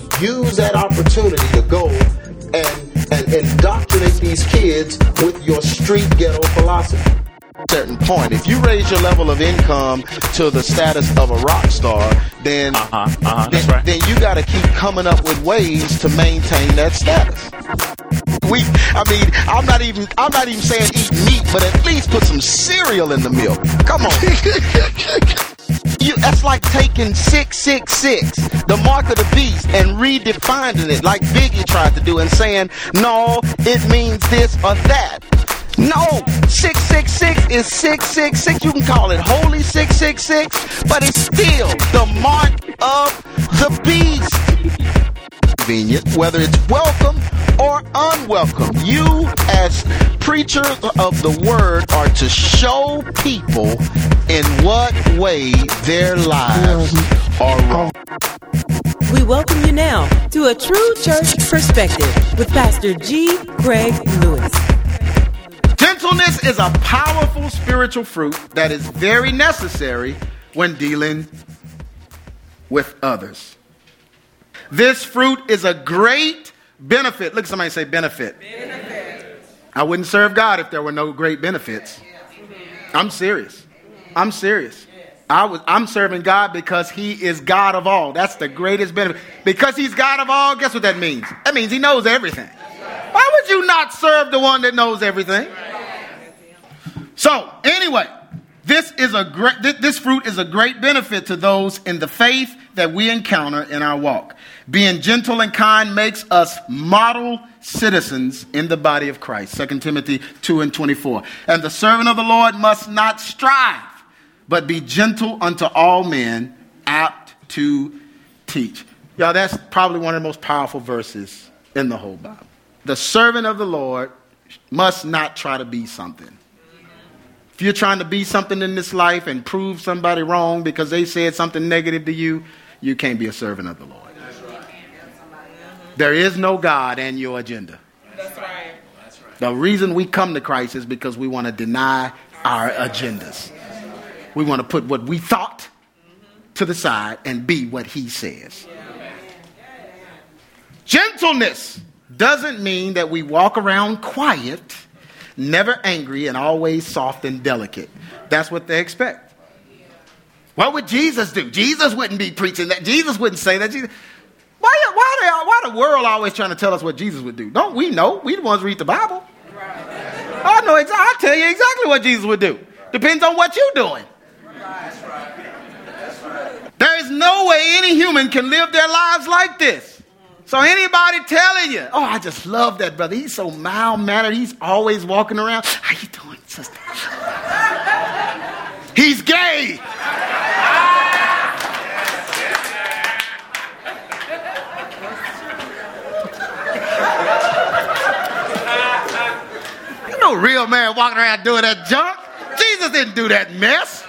to use that opportunity to go and, and indoctrinate these kids with your street ghetto philosophy certain point. If you raise your level of income to the status of a rock star, then Uh-huh, uh-huh, then, right. then you got to keep coming up with ways to maintain that status. We, I mean, I'm not even, I'm not even saying eat meat, but at least put some cereal in the milk. Come on. You, that's like taking 666, the mark of the beast, and redefining it like Biggie tried to do and saying, no, it means this or that. No, 666 is 666. You can call it Holy 666, but it's still the mark of the beast convenient, whether it's welcome or unwelcome. You, as preachers of the word, are to show people in what way their lives are wrong. We welcome you now to a true church perspective with Pastor G. Craig Lewis. Gentleness is a powerful spiritual fruit that is very necessary when dealing with others. This fruit is a great benefit. Look at somebody say benefit. I wouldn't serve God if there were no great benefits. I'm serious. I'm serious. I was, I'm serving God because He is God of all. That's the greatest benefit. Because He's God of all, guess what that means? That means He knows everything. Why would you not serve the one that knows everything? So, anyway, this is a great this fruit is a great benefit to those in the faith that we encounter in our walk. Being gentle and kind makes us model citizens in the body of Christ. 2 Timothy 2 and 24. And the servant of the Lord must not strive, but be gentle unto all men, apt to teach. Y'all, that's probably one of the most powerful verses in the whole Bible. The servant of the Lord must not try to be something. If you're trying to be something in this life and prove somebody wrong because they said something negative to you, you can't be a servant of the Lord. There is no God and your agenda. That's right. The reason we come to Christ is because we want to deny our agendas. We want to put what we thought to the side and be what He says. Gentleness doesn't mean that we walk around quiet, never angry, and always soft and delicate. That's what they expect. What would Jesus do? Jesus wouldn't be preaching that. Jesus wouldn't say that. Jesus, why, why, why the world always trying to tell us what Jesus would do? Don't we know? We the ones read the Bible. I know. exa- I tell you exactly what Jesus would do. Depends on what you're doing. There is no way any human can live their lives like this. So anybody telling you, oh, I just love that brother. He's so mild mannered. He's always walking around. How you doing, sister? He's gay. Know, real man walking around doing that junk. Jesus didn't do that mess.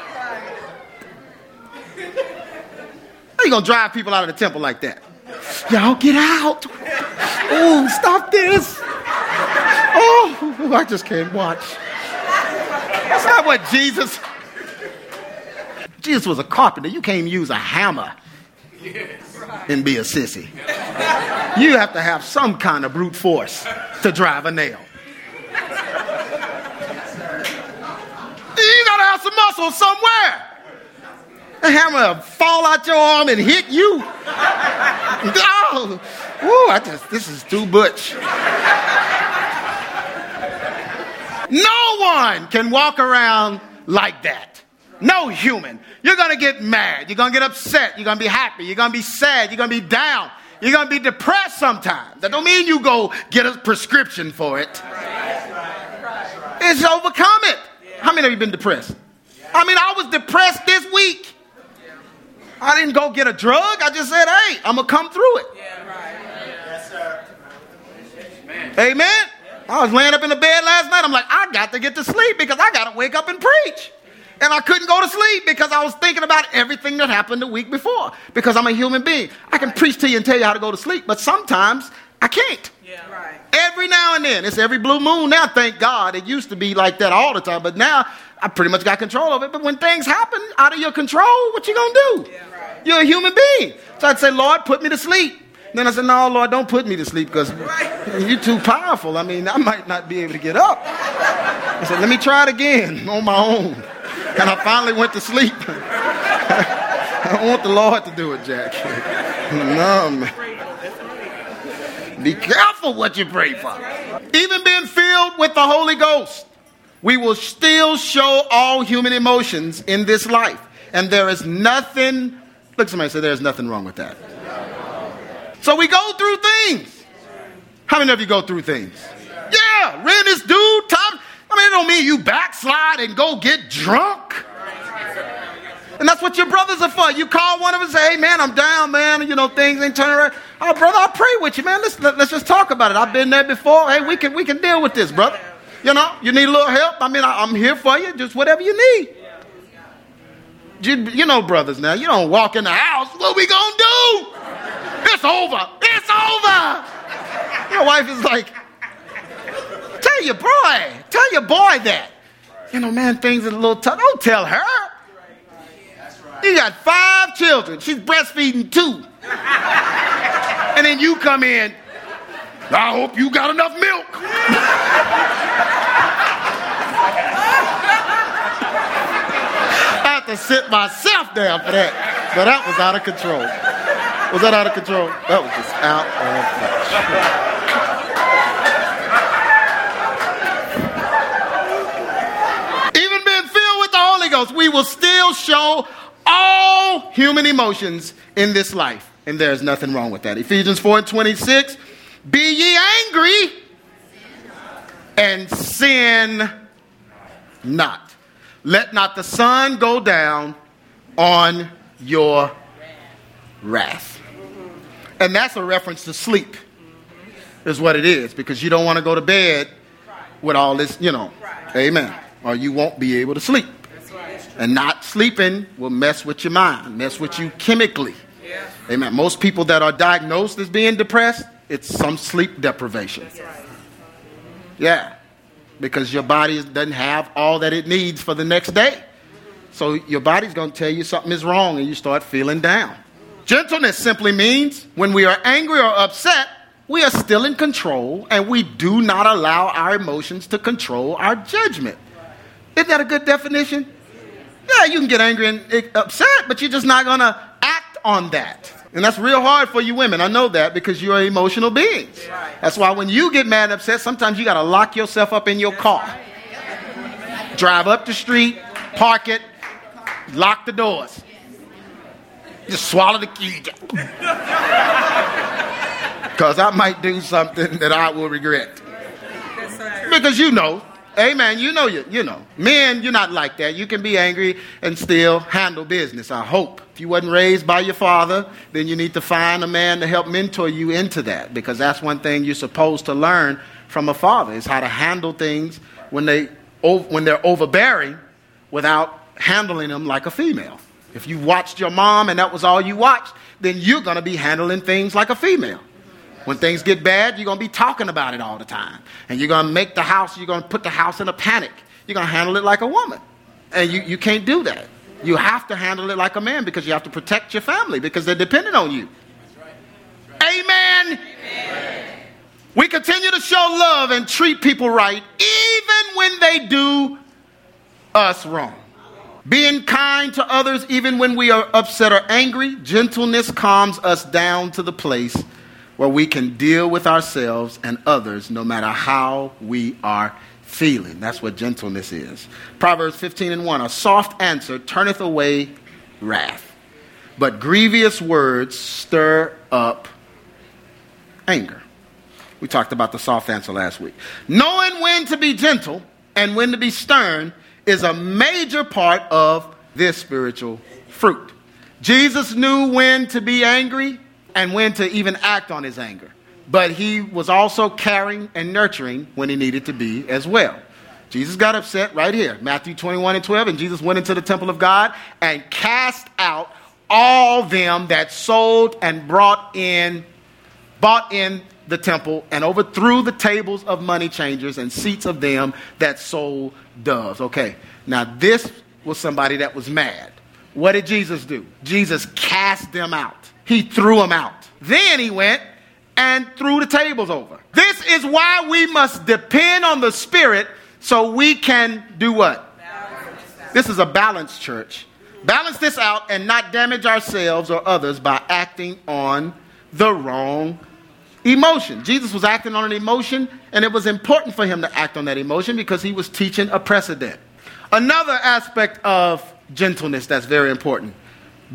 How you gonna drive people out of the temple like that? Y'all get out. Oh, stop this. Oh, I just can't watch. That's not what Jesus. Jesus was a carpenter. You can't use a hammer and be a sissy. You have to have some kind of brute force to drive a nail. You gotta have some muscle somewhere. A hammer will fall out your arm and hit you. Oh, ooh, I just, this is too butch. No one can walk around like that. No human. You're going to get mad. You're going to get upset. You're going to be happy. You're going to be sad. You're going to be down. You're going to be depressed sometimes. That don't mean you go get a prescription for it. It's overcome it. How many of you been depressed? I mean, I was depressed this week. I didn't go get a drug. I just said, hey, I'm going to come through it. Yeah, right. Yes, sir. Amen. I was laying up in the bed last night. I'm like, I got to get to sleep because I got to wake up and preach. And I couldn't go to sleep because I was thinking about everything that happened the week before because I'm a human being. I can preach to you and tell you how to go to sleep, but sometimes I can't. Yeah. Right. Every now and then. It's every blue moon now, thank God. It used to be like that all the time, but now I pretty much got control of it. But when things happen out of your control, what you gonna do? You're a human being. So I'd say, Lord, put me to sleep. Then I said, No, Lord, don't put me to sleep because you're too powerful. I mean, I might not be able to get up. I said, Let me try it again on my own. And I finally went to sleep. I want the Lord to do it, Jack. no, man. Be careful what you pray for. Even being filled with the Holy Ghost, we will still show all human emotions in this life. And there is nothing, look, somebody say, there's nothing wrong with that. So we go through things. How many of you go through things? Yeah, rent is due. Time. I mean, it don't mean you backslide and go get drunk. And that's what your brothers are for. You call one of them and say, hey, man, I'm down, man. You know, things ain't turning around. Oh, brother, I'll pray with you, man. Let's, let, us let us just talk about it. I've been there before. Hey, we can, we can deal with this, brother. You know, you need a little help. I mean, I, am here for you. Just whatever you need. You, you know, brothers, now, you don't walk in the house. What we going to do? It's over. It's over. Your wife is like, tell your boy, tell your boy that. You know, man, things are a little tough. Don't tell her. You got five children. She's breastfeeding two. and then you come in. I hope you got enough milk. I had to sit myself down for that. But that was out of control. Was that out of control? That was just out of control. Even being filled with the Holy Ghost, we will still show all human emotions in this life. And there's nothing wrong with that. Ephesians 4 and 26 Be ye angry and sin not. Let not the sun go down on your wrath. And that's a reference to sleep, is what it is, because you don't want to go to bed with all this, you know. Amen. Or you won't be able to sleep. And not sleeping will mess with your mind, mess with you chemically. Amen. Most people that are diagnosed as being depressed, it's some sleep deprivation. Yeah. Because your body doesn't have all that it needs for the next day. So your body's going to tell you something is wrong and you start feeling down. Gentleness simply means when we are angry or upset, we are still in control and we do not allow our emotions to control our judgment. Isn't that a good definition? Yeah, you can get angry and upset, but you're just not going to act on that. And that's real hard for you women. I know that because you're emotional beings. That's why when you get mad and upset, sometimes you got to lock yourself up in your car. Drive up the street, park it, lock the doors. Just swallow the key. Because I might do something that I will regret. Because you know, Amen. You know you, you know. Men, you're not like that. You can be angry and still handle business. I hope. If you wasn't raised by your father, then you need to find a man to help mentor you into that because that's one thing you're supposed to learn from a father is how to handle things when they when they're overbearing without handling them like a female. If you watched your mom and that was all you watched, then you're going to be handling things like a female. When things get bad, you're going to be talking about it all the time. And you're going to make the house, you're going to put the house in a panic. You're going to handle it like a woman. And you, you can't do that. You have to handle it like a man because you have to protect your family because they're dependent on you. Amen. Amen. We continue to show love and treat people right even when they do us wrong. Being kind to others even when we are upset or angry, gentleness calms us down to the place where we can deal with ourselves and others no matter how we are feeling. That's what gentleness is. Proverbs 15 and 1 A soft answer turneth away wrath, but grievous words stir up anger. We talked about the soft answer last week. Knowing when to be gentle and when to be stern is a major part of this spiritual fruit. Jesus knew when to be angry and when to even act on his anger. But he was also caring and nurturing when he needed to be as well. Jesus got upset right here, Matthew 21 and 12, and Jesus went into the temple of God and cast out all them that sold and brought in, bought in the temple and overthrew the tables of money changers and seats of them that sold doves. Okay, now this was somebody that was mad. What did Jesus do? Jesus cast them out. He threw them out. Then he went and threw the tables over. This is why we must depend on the Spirit so we can do what? This is a balanced church. Balance this out and not damage ourselves or others by acting on the wrong emotion. Jesus was acting on an emotion, and it was important for him to act on that emotion because he was teaching a precedent. Another aspect of gentleness that's very important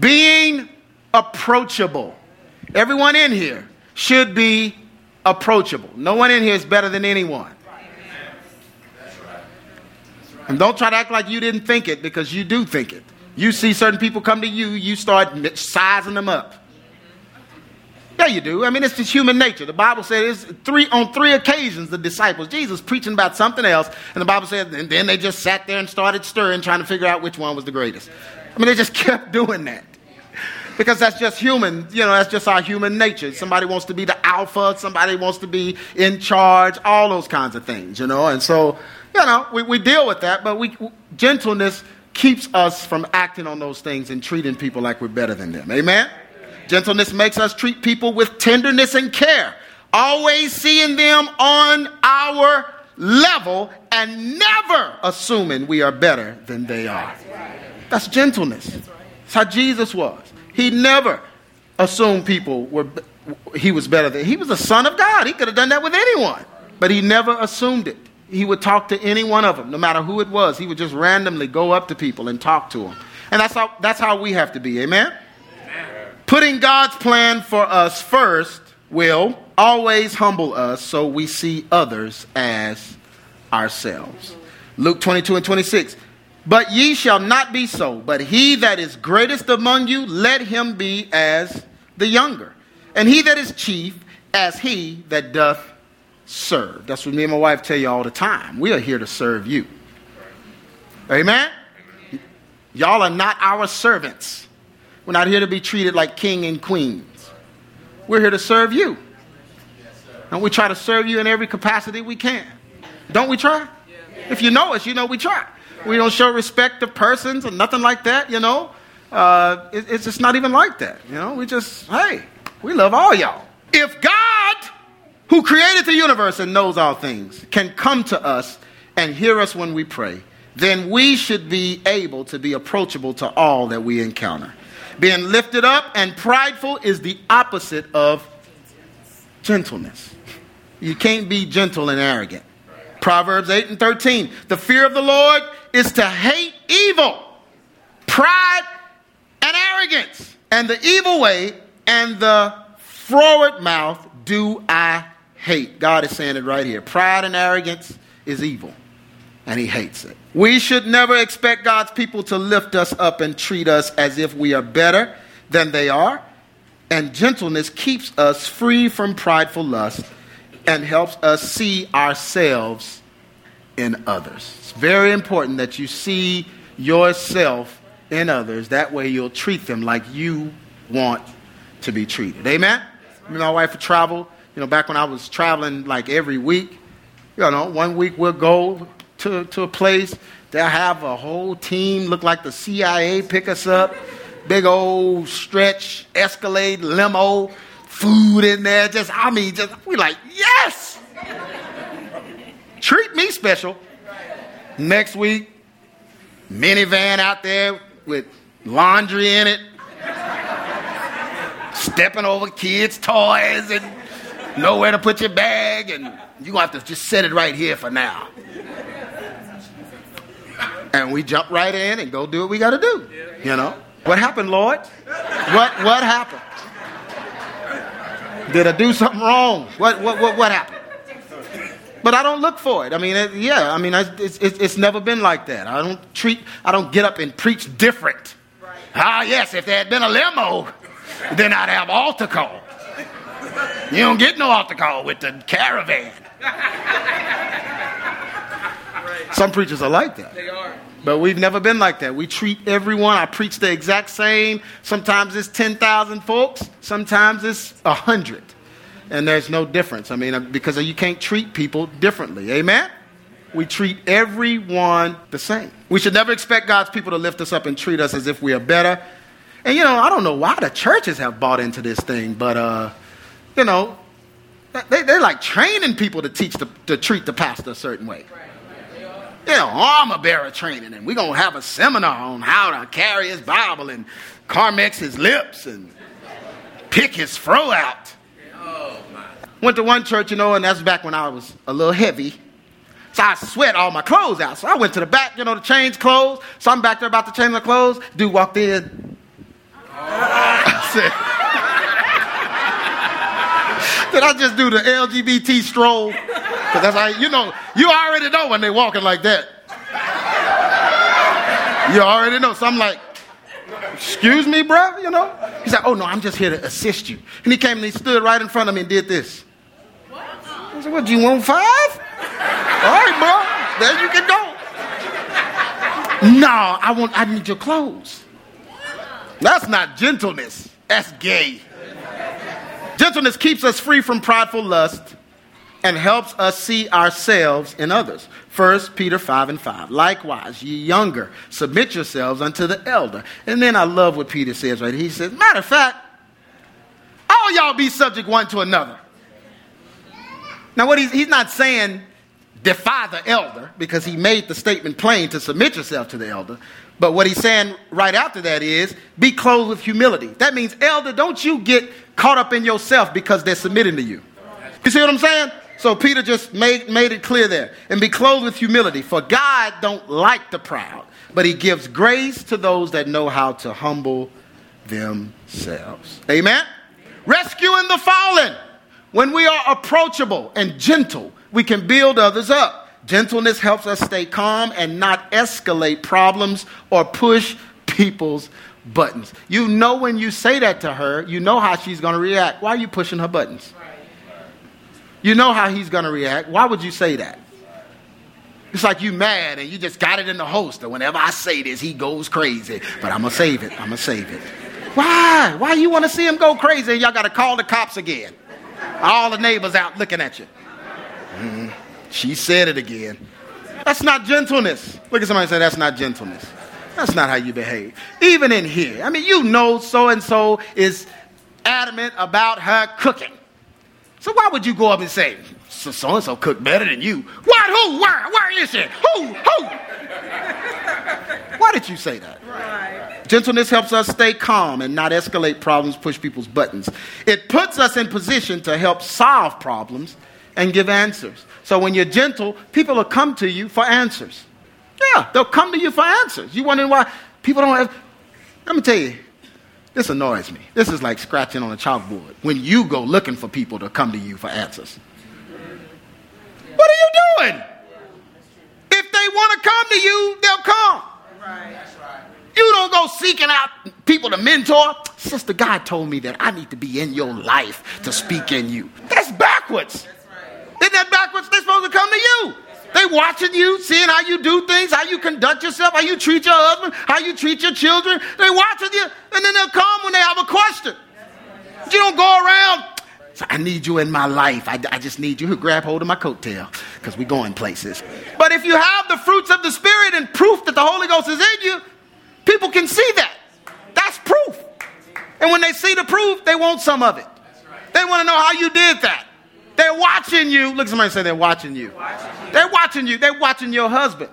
being approachable. Everyone in here should be approachable. No one in here is better than anyone. And don't try to act like you didn't think it because you do think it. You see certain people come to you, you start sizing them up. Yeah, you do. I mean, it's just human nature. The Bible says three on three occasions the disciples, Jesus preaching about something else, and the Bible says, and then they just sat there and started stirring, trying to figure out which one was the greatest. I mean, they just kept doing that. Because that's just human, you know, that's just our human nature. Somebody wants to be the alpha, somebody wants to be in charge, all those kinds of things, you know. And so, you know, we, we deal with that, but we gentleness keeps us from acting on those things and treating people like we're better than them. Amen? Gentleness makes us treat people with tenderness and care, always seeing them on our level and never assuming we are better than they are. That's gentleness. That's how Jesus was. He never assumed people were he was better than he was a son of God. He could have done that with anyone, but he never assumed it. He would talk to any one of them, no matter who it was. He would just randomly go up to people and talk to them. And that's how that's how we have to be. Amen. Putting God's plan for us first will always humble us so we see others as ourselves. Luke 22 and 26. But ye shall not be so, but he that is greatest among you, let him be as the younger, and he that is chief as he that doth serve. That's what me and my wife tell you all the time. We are here to serve you. Amen? Y'all are not our servants. We're not here to be treated like king and queens. We're here to serve you. And we try to serve you in every capacity we can. Don't we try? If you know us, you know we try. We don't show respect to persons or nothing like that, you know. Uh, it, it's just not even like that, you know. We just, hey, we love all y'all. If God, who created the universe and knows all things, can come to us and hear us when we pray, then we should be able to be approachable to all that we encounter. Being lifted up and prideful is the opposite of gentleness. You can't be gentle and arrogant. Proverbs 8 and 13. The fear of the Lord is to hate evil, pride, and arrogance, and the evil way and the froward mouth do I hate. God is saying it right here. Pride and arrogance is evil, and He hates it. We should never expect God's people to lift us up and treat us as if we are better than they are. And gentleness keeps us free from prideful lust and helps us see ourselves in others. It's very important that you see yourself in others. That way you'll treat them like you want to be treated. Amen? Me and my wife would travel. You know, back when I was traveling like every week, you know, one week we'll go to, to a place. They'll have a whole team, look like the CIA, pick us up. Big old stretch, Escalade, limo, food in there. Just, I mean, just, we're like, yes! Treat me special. Next week, minivan out there with laundry in it, stepping over kids' toys and nowhere to put your bag, and you have to just set it right here for now. And we jump right in and go do what we got to do. You know what happened, Lord? What what happened? Did I do something wrong? What what what what happened? But I don't look for it. I mean, it, yeah. I mean, it's, it's, it's never been like that. I don't treat. I don't get up and preach different. Right. Ah, yes. If there had been a limo, then I'd have altar call. You don't get no altar call with the caravan. Some preachers are like that. They are. But we've never been like that. We treat everyone. I preach the exact same. Sometimes it's 10,000 folks, sometimes it's 100. And there's no difference. I mean, because you can't treat people differently. Amen? We treat everyone the same. We should never expect God's people to lift us up and treat us as if we are better And you know, I don't know why the churches have bought into this thing, but uh, you know, they, they're like training people to teach the, to treat the pastor a certain way. You know, armor bearer training, and we're gonna have a seminar on how to carry his Bible and Carmex his lips and pick his fro out. Went to one church, you know, and that's back when I was a little heavy. So I sweat all my clothes out. So I went to the back, you know, to change clothes. So I'm back there about to change my clothes. Dude walked in. I said, Did I just do the LGBT stroll? Because that's how, you know, you already know when they're walking like that. You already know. So I'm like, excuse me, bro, you know? He said, oh no, I'm just here to assist you. And he came and he stood right in front of me and did this. I said, what, do you want five? All right, bro, there you can go. No, I want, I need your clothes. That's not gentleness. That's gay. Gentleness keeps us free from prideful lust and helps us see ourselves in others. 1 Peter 5 and 5. Likewise, ye younger, submit yourselves unto the elder. And then I love what Peter says right He says, matter of fact, all y'all be subject one to another. Now, what he's, he's not saying defy the elder because he made the statement plain to submit yourself to the elder. But what he's saying right after that is be clothed with humility. That means, elder, don't you get caught up in yourself because they're submitting to you. You see what I'm saying? So Peter just made, made it clear there. And be clothed with humility. For God don't like the proud, but he gives grace to those that know how to humble themselves. Amen? Rescuing the fallen. When we are approachable and gentle, we can build others up. Gentleness helps us stay calm and not escalate problems or push people's buttons. You know when you say that to her, you know how she's going to react. Why are you pushing her buttons? You know how he's going to react. Why would you say that? It's like you mad and you just got it in the holster. Whenever I say this, he goes crazy. But I'm going to save it. I'm going to save it. Why? Why you want to see him go crazy and y'all got to call the cops again? All the neighbors out looking at you. Mm, she said it again. That's not gentleness. Look at somebody say, That's not gentleness. That's not how you behave. Even in here. I mean, you know so and so is adamant about her cooking. So why would you go up and say, so and so cooked better than you? What? Who? Where? Where is it? Who? Who? why did you say that? Right. Gentleness helps us stay calm and not escalate problems, push people's buttons. It puts us in position to help solve problems and give answers. So when you're gentle, people will come to you for answers. Yeah, they'll come to you for answers. You wondering why people don't have. Let me tell you, this annoys me. This is like scratching on a chalkboard when you go looking for people to come to you for answers. What are you doing? If they want to come to you, they'll come. You don't go seeking out people to mentor. Sister, God told me that I need to be in your life to speak in you. That's backwards. Isn't that backwards? They're supposed to come to you. They watching you, seeing how you do things, how you conduct yourself, how you treat your husband, how you treat your children. They watching you, and then they'll come when they have a question. You don't go around. I need you in my life. I, I just need you to grab hold of my coattail because we're going places. But if you have the fruits of the Spirit and proof that the Holy Ghost is in you, people can see that. That's proof. And when they see the proof, they want some of it. They want to know how you did that. Watching you. Look, somebody say they're watching you. They're watching you. They're watching your husband.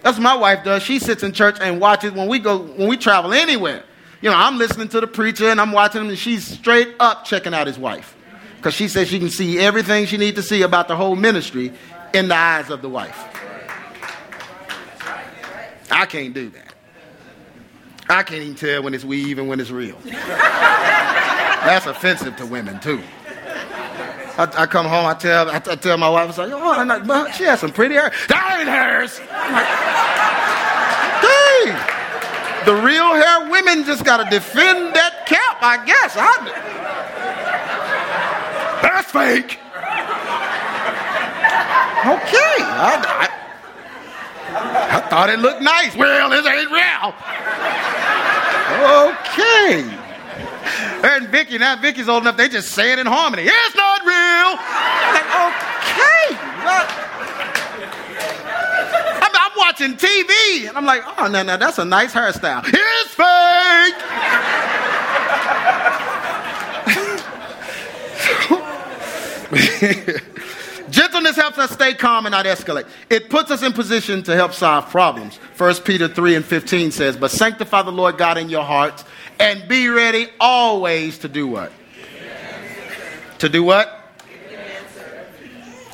That's what my wife does. She sits in church and watches when we go when we travel anywhere. You know, I'm listening to the preacher and I'm watching him, and she's straight up checking out his wife because she says she can see everything she needs to see about the whole ministry in the eyes of the wife. I can't do that. I can't even tell when it's weave and when it's real. That's offensive to women too. I, I come home, I tell, I, I tell my wife, I say, oh, not, she has some pretty hair. That ain't hers. i Like, the real hair women just got to defend that cap, I guess. I, that's fake. Okay. I, I, I thought it looked nice. Well, this ain't real. Okay. And Vicky, now Vicky's old enough, they just say it in harmony. It's real. Like, okay. I'm, I'm, watching TV, and I'm like, oh, no, no, that's a nice hairstyle. It's fake. Gentleness helps us stay calm and not escalate. It puts us in position to help solve problems. 1 Peter 3 and 15 says, But sanctify the Lord God in your hearts and be ready always to do what? To do what?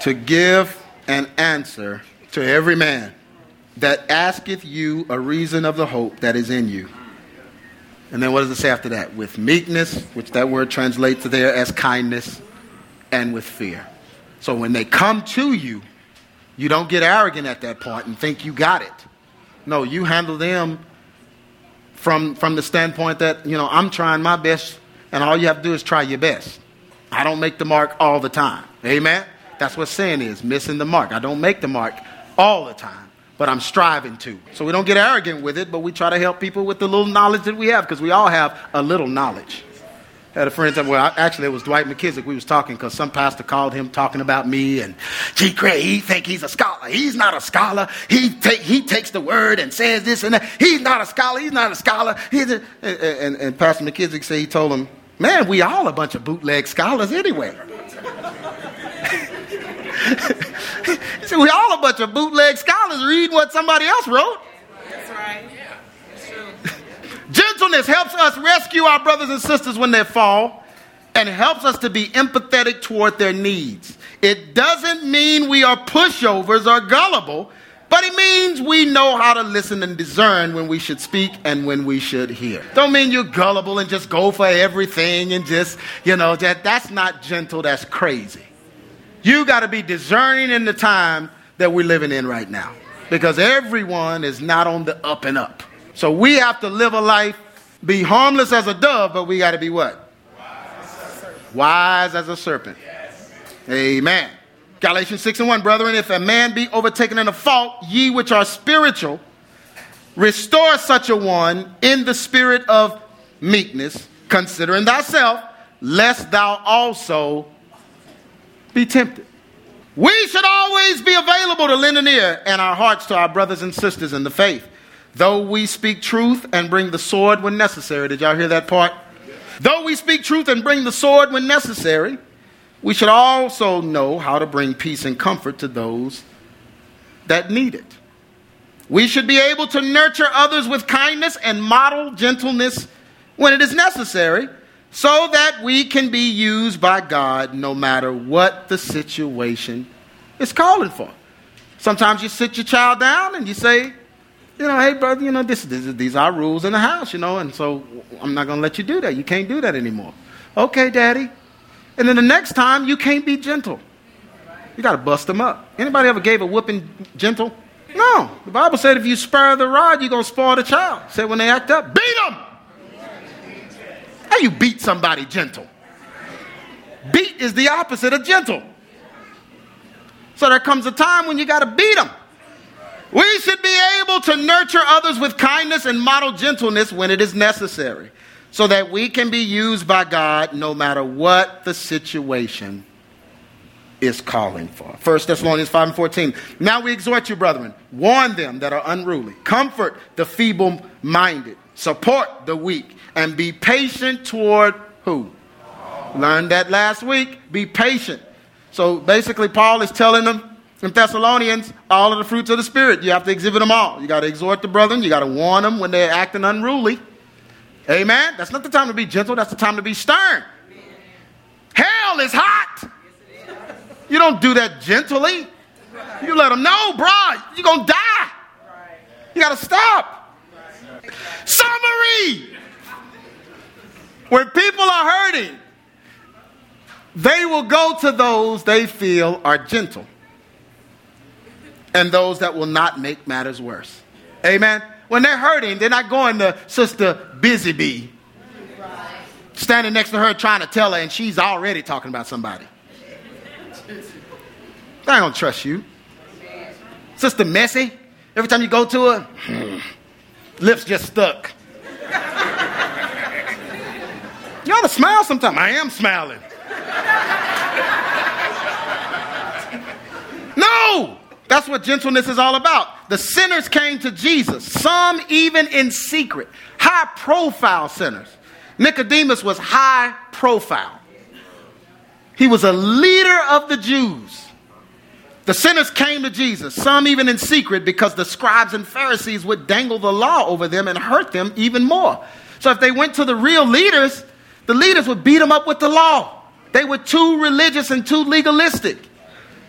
To give an answer to every man that asketh you a reason of the hope that is in you. And then what does it say after that? With meekness, which that word translates there as kindness, and with fear. So when they come to you, you don't get arrogant at that point and think you got it. No, you handle them from, from the standpoint that, you know, I'm trying my best, and all you have to do is try your best. I don't make the mark all the time. Amen? That's what sin is, missing the mark. I don't make the mark all the time, but I'm striving to. So we don't get arrogant with it, but we try to help people with the little knowledge that we have because we all have a little knowledge had a friend me, well, actually, it was Dwight McKissick. We was talking because some pastor called him talking about me and, G. Craig, he think he's a scholar. He's not a scholar. He, take, he takes the word and says this and that. He's not a scholar. He's not a scholar. He's a, and, and, and Pastor McKissick said, he told him, man, we all a bunch of bootleg scholars anyway. he said, we all a bunch of bootleg scholars reading what somebody else wrote. That's right. yeah Gentleness helps us rescue our brothers and sisters when they fall and helps us to be empathetic toward their needs. It doesn't mean we are pushovers or gullible, but it means we know how to listen and discern when we should speak and when we should hear. Don't mean you're gullible and just go for everything and just, you know, that, that's not gentle, that's crazy. You got to be discerning in the time that we're living in right now because everyone is not on the up and up. So we have to live a life, be harmless as a dove, but we got to be what? Wise as a serpent. Amen. Galatians 6 and 1, brethren, if a man be overtaken in a fault, ye which are spiritual, restore such a one in the spirit of meekness, considering thyself, lest thou also be tempted. We should always be available to lend an ear and our hearts to our brothers and sisters in the faith Though we speak truth and bring the sword when necessary. Did y'all hear that part? Though we speak truth and bring the sword when necessary, we should also know how to bring peace and comfort to those that need it. We should be able to nurture others with kindness and model gentleness when it is necessary so that we can be used by God no matter what the situation is calling for. Sometimes you sit your child down and you say, you know, hey, brother, you know, this, this, these are rules in the house, you know, and so I'm not going to let you do that. You can't do that anymore. Okay, daddy. And then the next time, you can't be gentle. You got to bust them up. Anybody ever gave a whooping gentle? No. The Bible said if you spare the rod, you're going to spoil the child. Said when they act up, beat them. How you beat somebody gentle? Beat is the opposite of gentle. So there comes a time when you got to beat them. We should be able to nurture others with kindness and model gentleness when it is necessary, so that we can be used by God no matter what the situation is calling for. 1 Thessalonians 5 and 14. Now we exhort you, brethren, warn them that are unruly, comfort the feeble minded, support the weak, and be patient toward who? Learned that last week. Be patient. So basically, Paul is telling them in Thessalonians, all of the fruits of the Spirit, you have to exhibit them all. You got to exhort the brethren, you got to warn them when they're acting unruly. Amen? That's not the time to be gentle, that's the time to be stern. Hell is hot. You don't do that gently. You let them know, bro, you're going to die. You got to stop. Summary. When people are hurting, they will go to those they feel are gentle and those that will not make matters worse. Amen. When they're hurting, they're not going to Sister Busy Bee, standing next to her trying to tell her, and she's already talking about somebody. I don't trust you. Sister Messy, every time you go to her, lips just stuck. You ought to smile sometime. I am smiling. No! That's what gentleness is all about. The sinners came to Jesus, some even in secret, high profile sinners. Nicodemus was high profile. He was a leader of the Jews. The sinners came to Jesus, some even in secret, because the scribes and Pharisees would dangle the law over them and hurt them even more. So if they went to the real leaders, the leaders would beat them up with the law. They were too religious and too legalistic.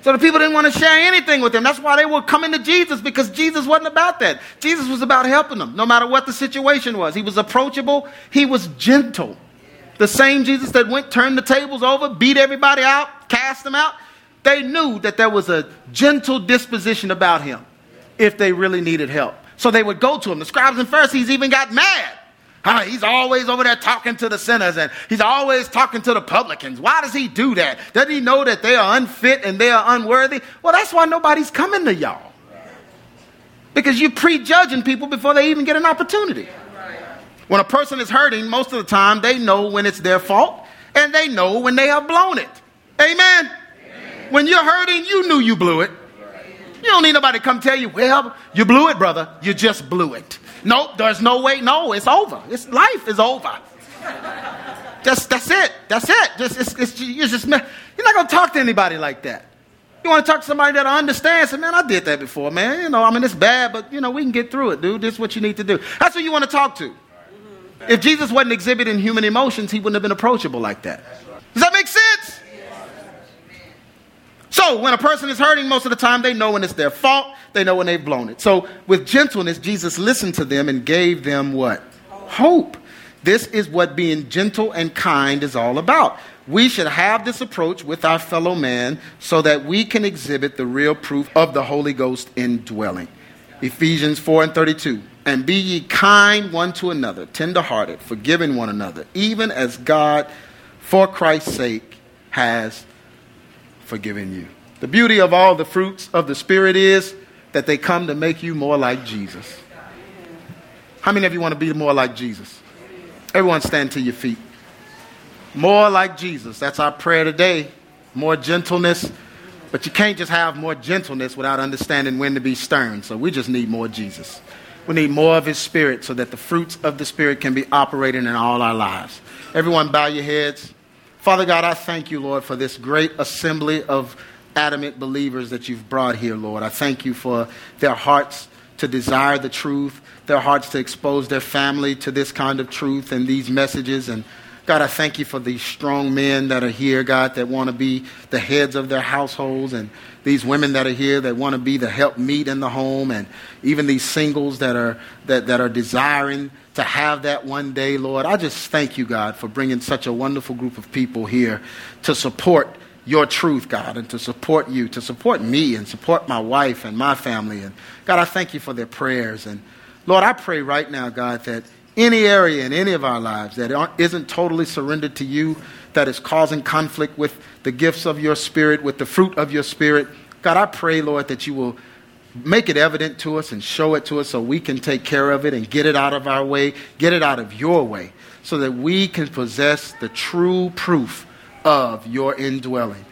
So the people didn't want to share anything with them. That's why they were coming to Jesus because Jesus wasn't about that. Jesus was about helping them no matter what the situation was. He was approachable, he was gentle. The same Jesus that went, turned the tables over, beat everybody out, cast them out. They knew that there was a gentle disposition about him if they really needed help. So they would go to him. The scribes and Pharisees even got mad. Huh, he's always over there talking to the sinners and he's always talking to the publicans. Why does he do that? Doesn't he know that they are unfit and they are unworthy? Well, that's why nobody's coming to y'all. Because you're prejudging people before they even get an opportunity. When a person is hurting, most of the time they know when it's their fault and they know when they have blown it. Amen. When you're hurting, you knew you blew it. You don't need nobody to come tell you, well, you blew it, brother. You just blew it. Nope, there's no way. No, it's over. It's life is over. Just that's it. That's it. Just it's, it's, it's just you're not gonna talk to anybody like that. You want to talk to somebody that understands. Man, I did that before, man. You know, I mean, it's bad, but you know, we can get through it, dude. This is what you need to do. That's who you want to talk to. If Jesus wasn't exhibiting human emotions, he wouldn't have been approachable like that. Does that make sense? So, when a person is hurting, most of the time they know when it's their fault, they know when they've blown it. So, with gentleness, Jesus listened to them and gave them what? Hope. This is what being gentle and kind is all about. We should have this approach with our fellow man so that we can exhibit the real proof of the Holy Ghost indwelling. Ephesians 4 and 32. And be ye kind one to another, tenderhearted, forgiving one another, even as God, for Christ's sake, has forgiven you. The beauty of all the fruits of the Spirit is that they come to make you more like Jesus. How many of you want to be more like Jesus? Everyone stand to your feet. More like Jesus. That's our prayer today. More gentleness. But you can't just have more gentleness without understanding when to be stern. So we just need more Jesus. We need more of His Spirit so that the fruits of the Spirit can be operating in all our lives. Everyone, bow your heads. Father God, I thank you, Lord, for this great assembly of adamant believers that you've brought here, Lord. I thank you for their hearts to desire the truth, their hearts to expose their family to this kind of truth and these messages. And God, I thank you for these strong men that are here, God, that want to be the heads of their households, and these women that are here that want to be the help meet in the home, and even these singles that are that, that are desiring to have that one day, Lord. I just thank you, God, for bringing such a wonderful group of people here to support your truth, God, and to support you, to support me and support my wife and my family. And God, I thank you for their prayers. And Lord, I pray right now, God, that any area in any of our lives that isn't totally surrendered to you, that is causing conflict with the gifts of your spirit, with the fruit of your spirit, God, I pray, Lord, that you will make it evident to us and show it to us so we can take care of it and get it out of our way, get it out of your way, so that we can possess the true proof of your indwelling.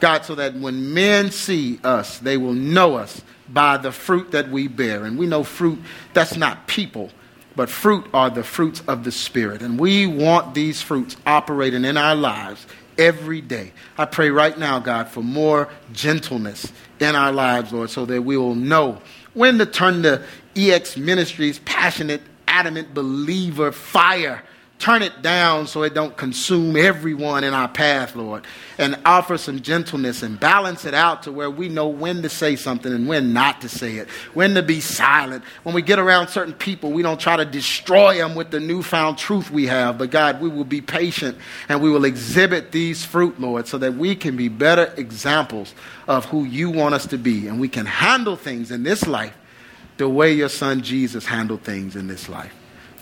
God, so that when men see us, they will know us by the fruit that we bear. And we know fruit, that's not people, but fruit are the fruits of the Spirit. And we want these fruits operating in our lives every day. I pray right now, God, for more gentleness in our lives, Lord, so that we will know when to turn the EX Ministries passionate, adamant believer fire turn it down so it don't consume everyone in our path, Lord, and offer some gentleness and balance it out to where we know when to say something and when not to say it, when to be silent. When we get around certain people, we don't try to destroy them with the newfound truth we have, but God, we will be patient and we will exhibit these fruit, Lord, so that we can be better examples of who you want us to be and we can handle things in this life the way your son Jesus handled things in this life.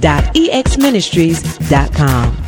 www.exministries.com.